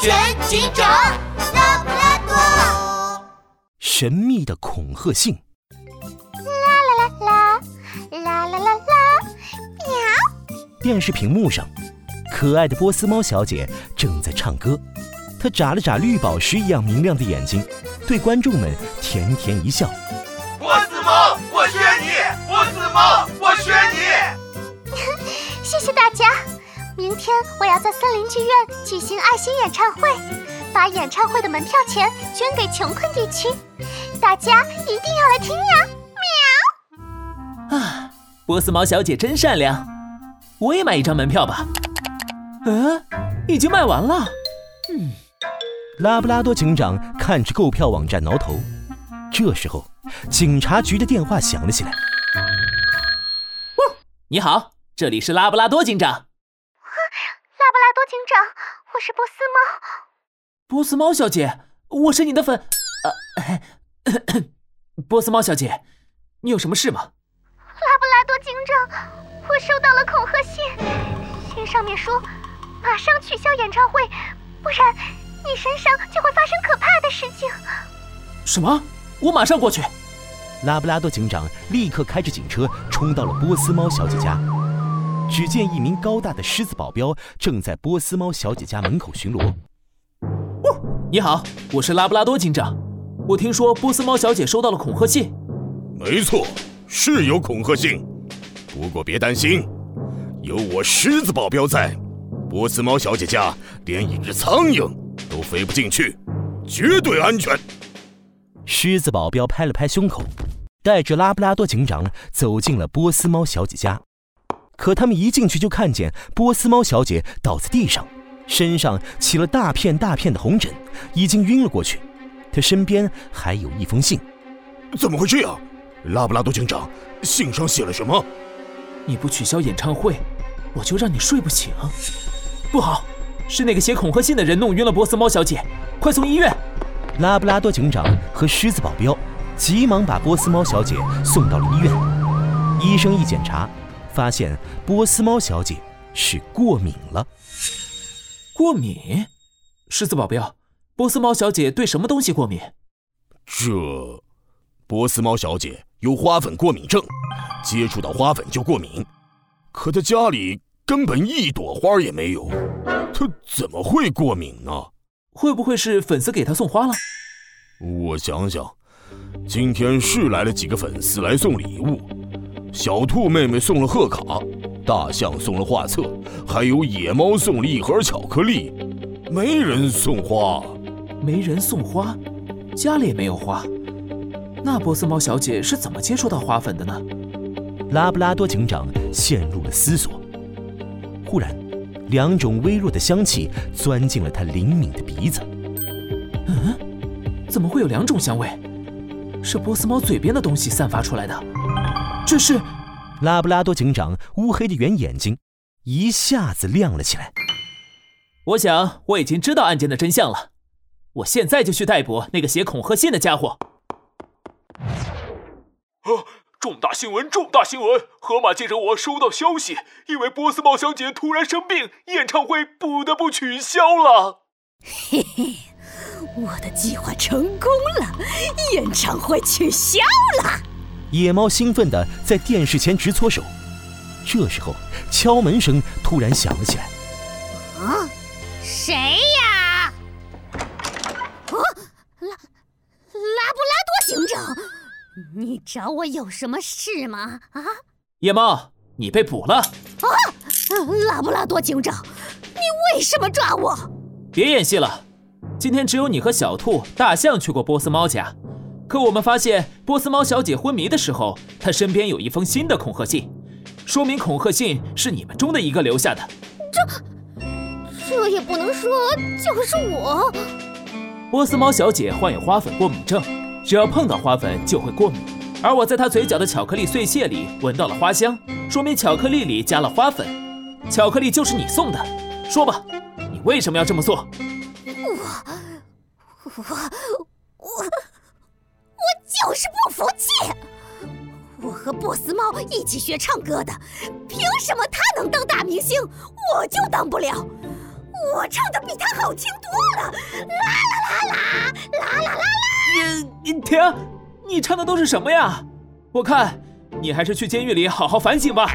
全警长拉布拉多。神秘的恐吓信。啦啦啦啦啦啦啦啦，喵！电视屏幕上，可爱的波斯猫小姐正在唱歌。她眨了眨绿宝石一样明亮的眼睛，对观众们甜甜一笑。波斯猫，我选你！波斯猫，明天我要在森林剧院举行爱心演唱会，把演唱会的门票钱捐给穷困地区。大家一定要来听呀！喵！啊，波斯猫小姐真善良，我也买一张门票吧。嗯，已经卖完了。嗯，拉布拉多警长看着购票网站挠头。这时候，警察局的电话响了起来。哦，你好，这里是拉布拉多警长。警长，我是波斯猫。波斯猫小姐，我是你的粉。呃，波斯猫小姐，你有什么事吗？拉布拉多警长，我收到了恐吓信，信上面说马上取消演唱会，不然你身上就会发生可怕的事情。什么？我马上过去。拉布拉多警长立刻开着警车冲到了波斯猫小姐家。只见一名高大的狮子保镖正在波斯猫小姐家门口巡逻。哦，你好，我是拉布拉多警长。我听说波斯猫小姐收到了恐吓信。没错，是有恐吓信。不过别担心，有我狮子保镖在，波斯猫小姐家连一只苍蝇都飞不进去，绝对安全。狮子保镖拍了拍胸口，带着拉布拉多警长走进了波斯猫小姐家。可他们一进去就看见波斯猫小姐倒在地上，身上起了大片大片的红疹，已经晕了过去。她身边还有一封信，怎么会这样？拉布拉多警长，信上写了什么？你不取消演唱会，我就让你睡不醒。不好，是那个写恐吓信的人弄晕了波斯猫小姐，快送医院！拉布拉多警长和狮子保镖急忙把波斯猫小姐送到了医院。医生一检查。发现波斯猫小姐是过敏了。过敏？狮子保镖，波斯猫小姐对什么东西过敏？这，波斯猫小姐有花粉过敏症，接触到花粉就过敏。可她家里根本一朵花也没有，她怎么会过敏呢？会不会是粉丝给她送花了？我想想，今天是来了几个粉丝来送礼物。小兔妹妹送了贺卡，大象送了画册，还有野猫送了一盒巧克力，没人送花，没人送花，家里也没有花，那波斯猫小姐是怎么接触到花粉的呢？拉布拉多警长陷入了思索。忽然，两种微弱的香气钻进了他灵敏的鼻子。嗯，怎么会有两种香味？是波斯猫嘴边的东西散发出来的。这是拉布拉多警长乌黑的圆眼睛一下子亮了起来。我想我已经知道案件的真相了，我现在就去逮捕那个写恐吓信的家伙。啊！重大新闻！重大新闻！河马记者，我收到消息，因为波斯猫小姐突然生病，演唱会不得不取消了。嘿嘿，我的计划成功了，演唱会取消了。野猫兴奋地在电视前直搓手。这时候，敲门声突然响了起来。啊，谁呀？啊，拉拉布拉多警长，你找我有什么事吗？啊，野猫，你被捕了。啊，拉布拉多警长，你为什么抓我？别演戏了，今天只有你和小兔、大象去过波斯猫家。可我们发现，波斯猫小姐昏迷的时候，她身边有一封新的恐吓信，说明恐吓信是你们中的一个留下的。这，这也不能说就是我。波斯猫小姐患有花粉过敏症，只要碰到花粉就会过敏。而我在她嘴角的巧克力碎屑里闻到了花香，说明巧克力里加了花粉。巧克力就是你送的，说吧，你为什么要这么做？我，我，我。就是不服气！我和波斯猫一起学唱歌的，凭什么他能当大明星，我就当不了？我唱的比他好听多了，啦啦啦啦，啦啦啦啦。你你停！你唱的都是什么呀？我看你还是去监狱里好好反省吧。